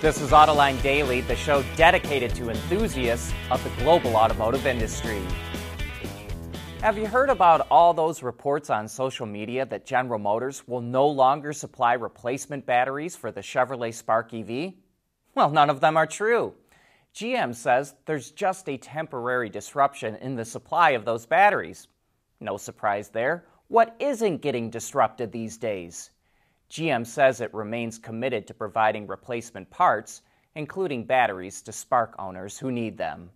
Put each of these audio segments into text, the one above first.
This is Autoline Daily, the show dedicated to enthusiasts of the global automotive industry. Have you heard about all those reports on social media that General Motors will no longer supply replacement batteries for the Chevrolet Spark EV? Well, none of them are true. GM says there's just a temporary disruption in the supply of those batteries. No surprise there. What isn't getting disrupted these days? GM says it remains committed to providing replacement parts, including batteries, to Spark owners who need them.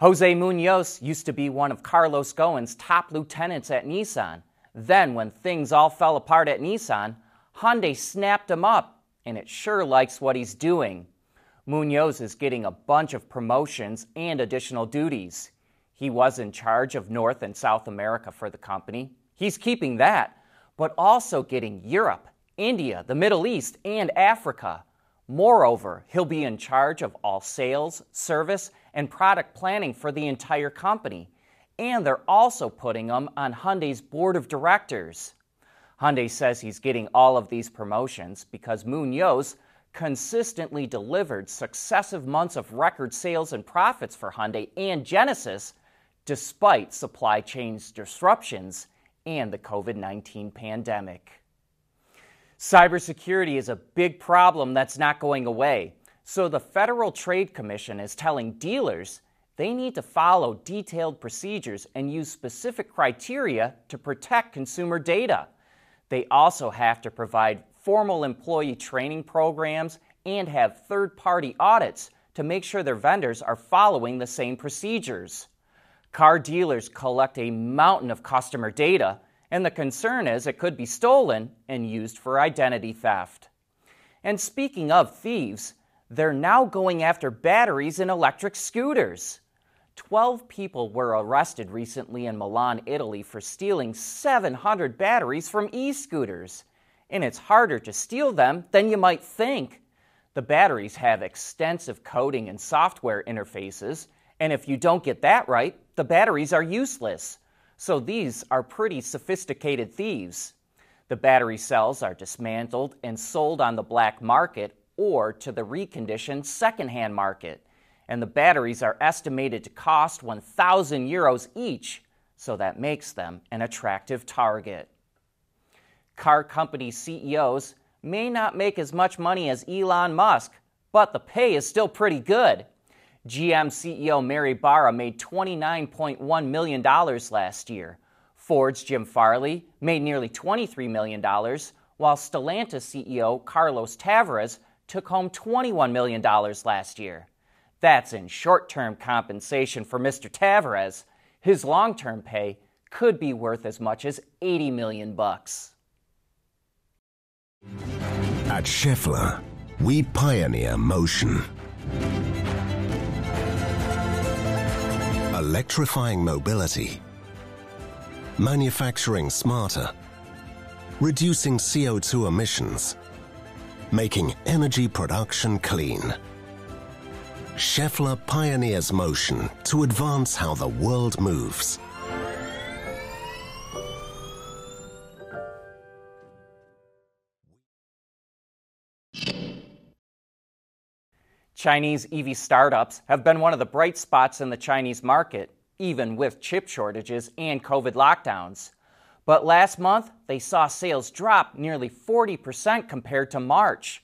Jose Munoz used to be one of Carlos Ghosn's top lieutenants at Nissan. Then, when things all fell apart at Nissan, Hyundai snapped him up, and it sure likes what he's doing. Munoz is getting a bunch of promotions and additional duties. He was in charge of North and South America for the company. He's keeping that, but also getting Europe, India, the Middle East, and Africa. Moreover, he'll be in charge of all sales, service, and product planning for the entire company. And they're also putting him on Hyundai's board of directors. Hyundai says he's getting all of these promotions because Munoz consistently delivered successive months of record sales and profits for Hyundai and Genesis despite supply chain disruptions and the COVID 19 pandemic. Cybersecurity is a big problem that's not going away. So the Federal Trade Commission is telling dealers they need to follow detailed procedures and use specific criteria to protect consumer data. They also have to provide formal employee training programs, and have third party audits to make sure their vendors are following the same procedures. Car dealers collect a mountain of customer data, and the concern is it could be stolen and used for identity theft. And speaking of thieves, they're now going after batteries in electric scooters. 12 people were arrested recently in Milan, Italy for stealing 700 batteries from e scooters and it's harder to steal them than you might think. The batteries have extensive coding and software interfaces, and if you don't get that right, the batteries are useless. So these are pretty sophisticated thieves. The battery cells are dismantled and sold on the black market or to the reconditioned secondhand market. And the batteries are estimated to cost 1,000 euros each, so that makes them an attractive target. Car company CEOs may not make as much money as Elon Musk, but the pay is still pretty good. GM CEO Mary Barra made $29.1 million last year. Ford's Jim Farley made nearly $23 million, while Stellantis CEO Carlos Tavares took home $21 million last year. That's in short term compensation for Mr. Tavares. His long term pay could be worth as much as 80 million bucks. At Schaeffler, we pioneer motion. Electrifying mobility, manufacturing smarter, reducing CO2 emissions, making energy production clean. Schaeffler pioneers motion to advance how the world moves. Chinese EV startups have been one of the bright spots in the Chinese market, even with chip shortages and COVID lockdowns. But last month, they saw sales drop nearly 40% compared to March.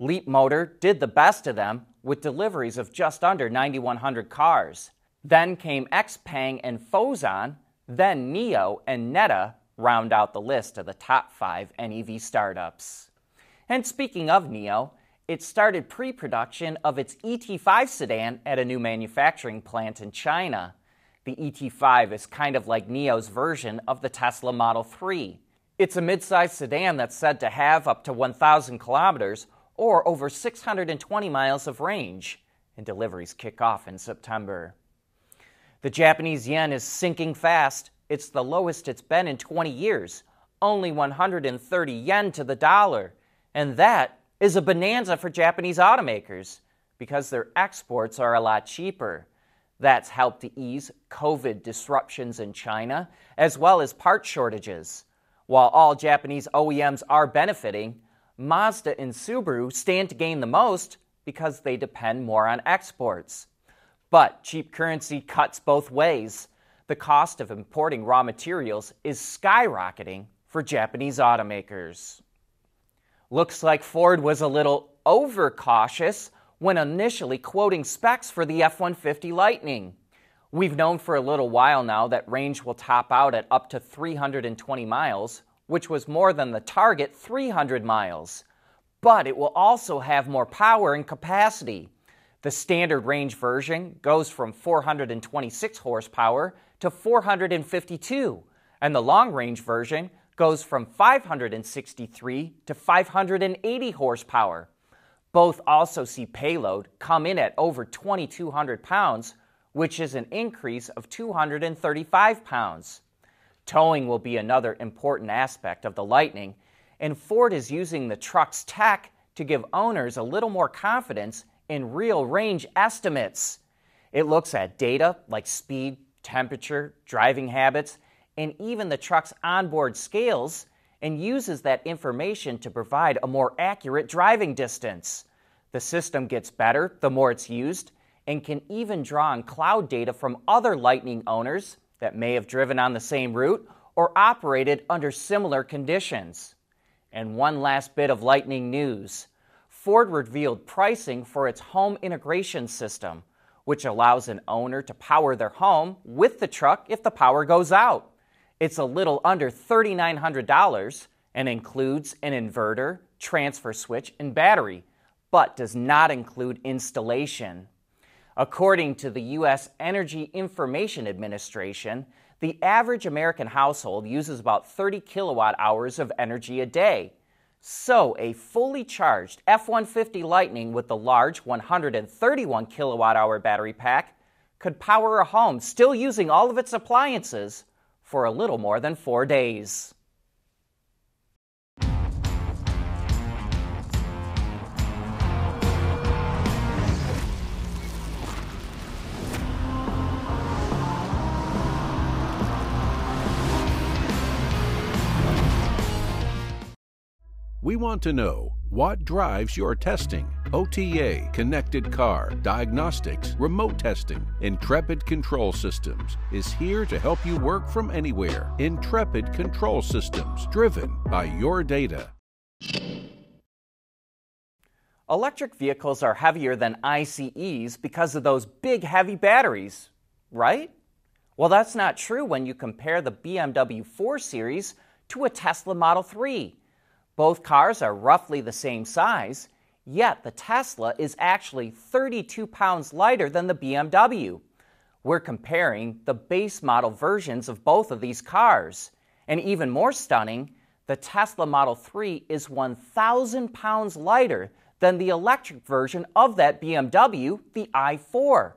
Leapmotor did the best of them with deliveries of just under 9,100 cars. Then came XPeng and Fosun, then NIO and Neta round out the list of the top five NEV startups. And speaking of NIO, it started pre production of its ET5 sedan at a new manufacturing plant in China. The ET5 is kind of like NIO's version of the Tesla Model 3. It's a midsize sedan that's said to have up to 1,000 kilometers or over 620 miles of range, and deliveries kick off in September. The Japanese yen is sinking fast. It's the lowest it's been in 20 years, only 130 yen to the dollar, and that is a bonanza for Japanese automakers because their exports are a lot cheaper. That's helped to ease COVID disruptions in China, as well as part shortages. While all Japanese OEMs are benefiting, Mazda and Subaru stand to gain the most because they depend more on exports. But cheap currency cuts both ways. The cost of importing raw materials is skyrocketing for Japanese automakers. Looks like Ford was a little overcautious when initially quoting specs for the F 150 Lightning. We've known for a little while now that range will top out at up to 320 miles, which was more than the target 300 miles. But it will also have more power and capacity. The standard range version goes from 426 horsepower to 452, and the long range version goes from 563 to 580 horsepower. Both also see payload come in at over 2,200 pounds, which is an increase of 235 pounds. Towing will be another important aspect of the Lightning, and Ford is using the truck's tech to give owners a little more confidence in real range estimates. It looks at data like speed, temperature, driving habits, and even the truck's onboard scales and uses that information to provide a more accurate driving distance. The system gets better the more it's used and can even draw on cloud data from other Lightning owners that may have driven on the same route or operated under similar conditions. And one last bit of Lightning news Ford revealed pricing for its home integration system, which allows an owner to power their home with the truck if the power goes out. It's a little under $3,900 and includes an inverter, transfer switch, and battery, but does not include installation. According to the U.S. Energy Information Administration, the average American household uses about 30 kilowatt hours of energy a day. So, a fully charged F 150 Lightning with the large 131 kilowatt hour battery pack could power a home still using all of its appliances for a little more than four days. We want to know what drives your testing. OTA, connected car, diagnostics, remote testing. Intrepid Control Systems is here to help you work from anywhere. Intrepid Control Systems, driven by your data. Electric vehicles are heavier than ICEs because of those big heavy batteries, right? Well, that's not true when you compare the BMW 4 Series to a Tesla Model 3. Both cars are roughly the same size, yet the Tesla is actually 32 pounds lighter than the BMW. We're comparing the base model versions of both of these cars. And even more stunning, the Tesla Model 3 is 1,000 pounds lighter than the electric version of that BMW, the i4.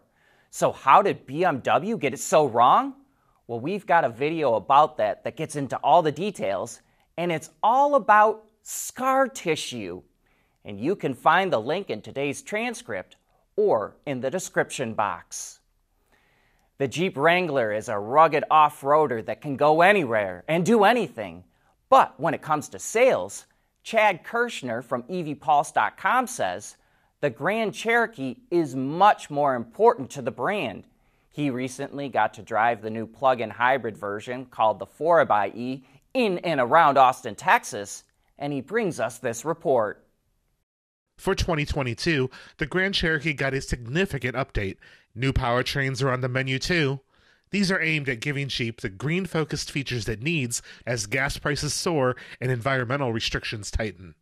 So, how did BMW get it so wrong? Well, we've got a video about that that gets into all the details, and it's all about scar tissue. And you can find the link in today's transcript or in the description box. The Jeep Wrangler is a rugged off roader that can go anywhere and do anything. But when it comes to sales, Chad Kirchner from EVPulse.com says the Grand Cherokee is much more important to the brand. He recently got to drive the new plug in hybrid version called the 4xE in and around Austin, Texas, and he brings us this report. For 2022, the Grand Cherokee got a significant update. New powertrains are on the menu too. These are aimed at giving Jeep the green focused features it needs as gas prices soar and environmental restrictions tighten.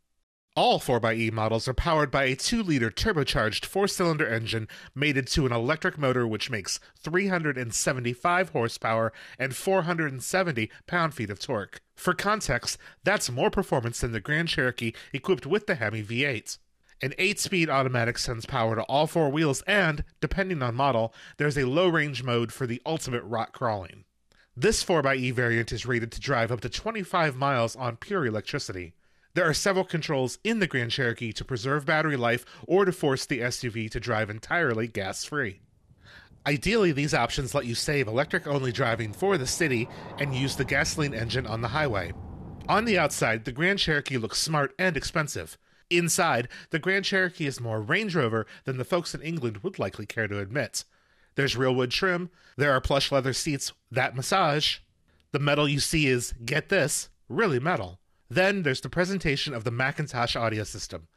All 4xE models are powered by a 2 liter turbocharged 4 cylinder engine mated to an electric motor which makes 375 horsepower and 470 pound feet of torque. For context, that's more performance than the Grand Cherokee equipped with the Hemi V8. An 8 speed automatic sends power to all four wheels, and, depending on model, there's a low range mode for the ultimate rock crawling. This 4xE variant is rated to drive up to 25 miles on pure electricity. There are several controls in the Grand Cherokee to preserve battery life or to force the SUV to drive entirely gas free. Ideally, these options let you save electric only driving for the city and use the gasoline engine on the highway. On the outside, the Grand Cherokee looks smart and expensive. Inside, the Grand Cherokee is more Range Rover than the folks in England would likely care to admit. There's real wood trim, there are plush leather seats that massage. The metal you see is, get this, really metal. Then there's the presentation of the McIntosh audio system.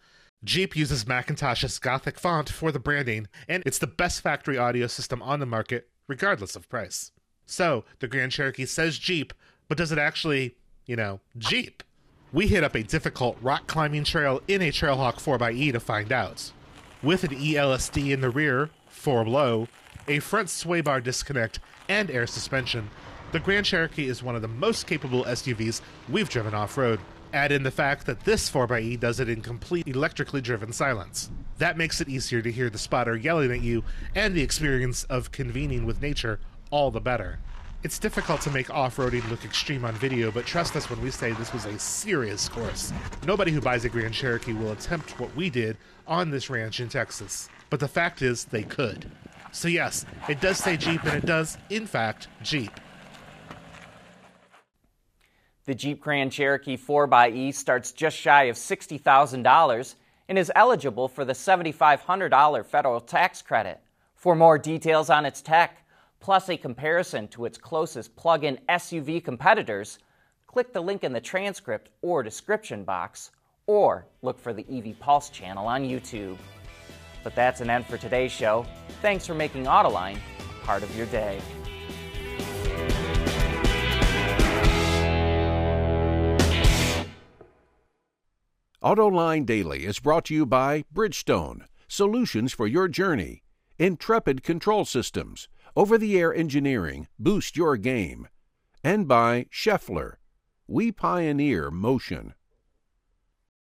Jeep uses McIntosh's Gothic font for the branding, and it's the best factory audio system on the market, regardless of price. So, the Grand Cherokee says Jeep, but does it actually, you know, Jeep? We hit up a difficult rock climbing trail in a Trailhawk 4xE to find out. With an ELSD in the rear, 4 low, a front sway bar disconnect, and air suspension, the Grand Cherokee is one of the most capable SUVs we've driven off road. Add in the fact that this 4xE does it in complete electrically driven silence. That makes it easier to hear the spotter yelling at you, and the experience of convening with nature all the better. It's difficult to make off roading look extreme on video, but trust us when we say this was a serious course. Nobody who buys a Grand Cherokee will attempt what we did on this ranch in Texas. But the fact is, they could. So, yes, it does say Jeep, and it does, in fact, Jeep. The Jeep Grand Cherokee 4xE starts just shy of $60,000 and is eligible for the $7,500 federal tax credit. For more details on its tech, plus a comparison to its closest plug in SUV competitors, click the link in the transcript or description box, or look for the EV Pulse channel on YouTube. But that's an end for today's show. Thanks for making Autoline part of your day. Autoline Daily is brought to you by Bridgestone, solutions for your journey, Intrepid Control Systems, over the air engineering, boost your game, and by Schaeffler. We pioneer motion.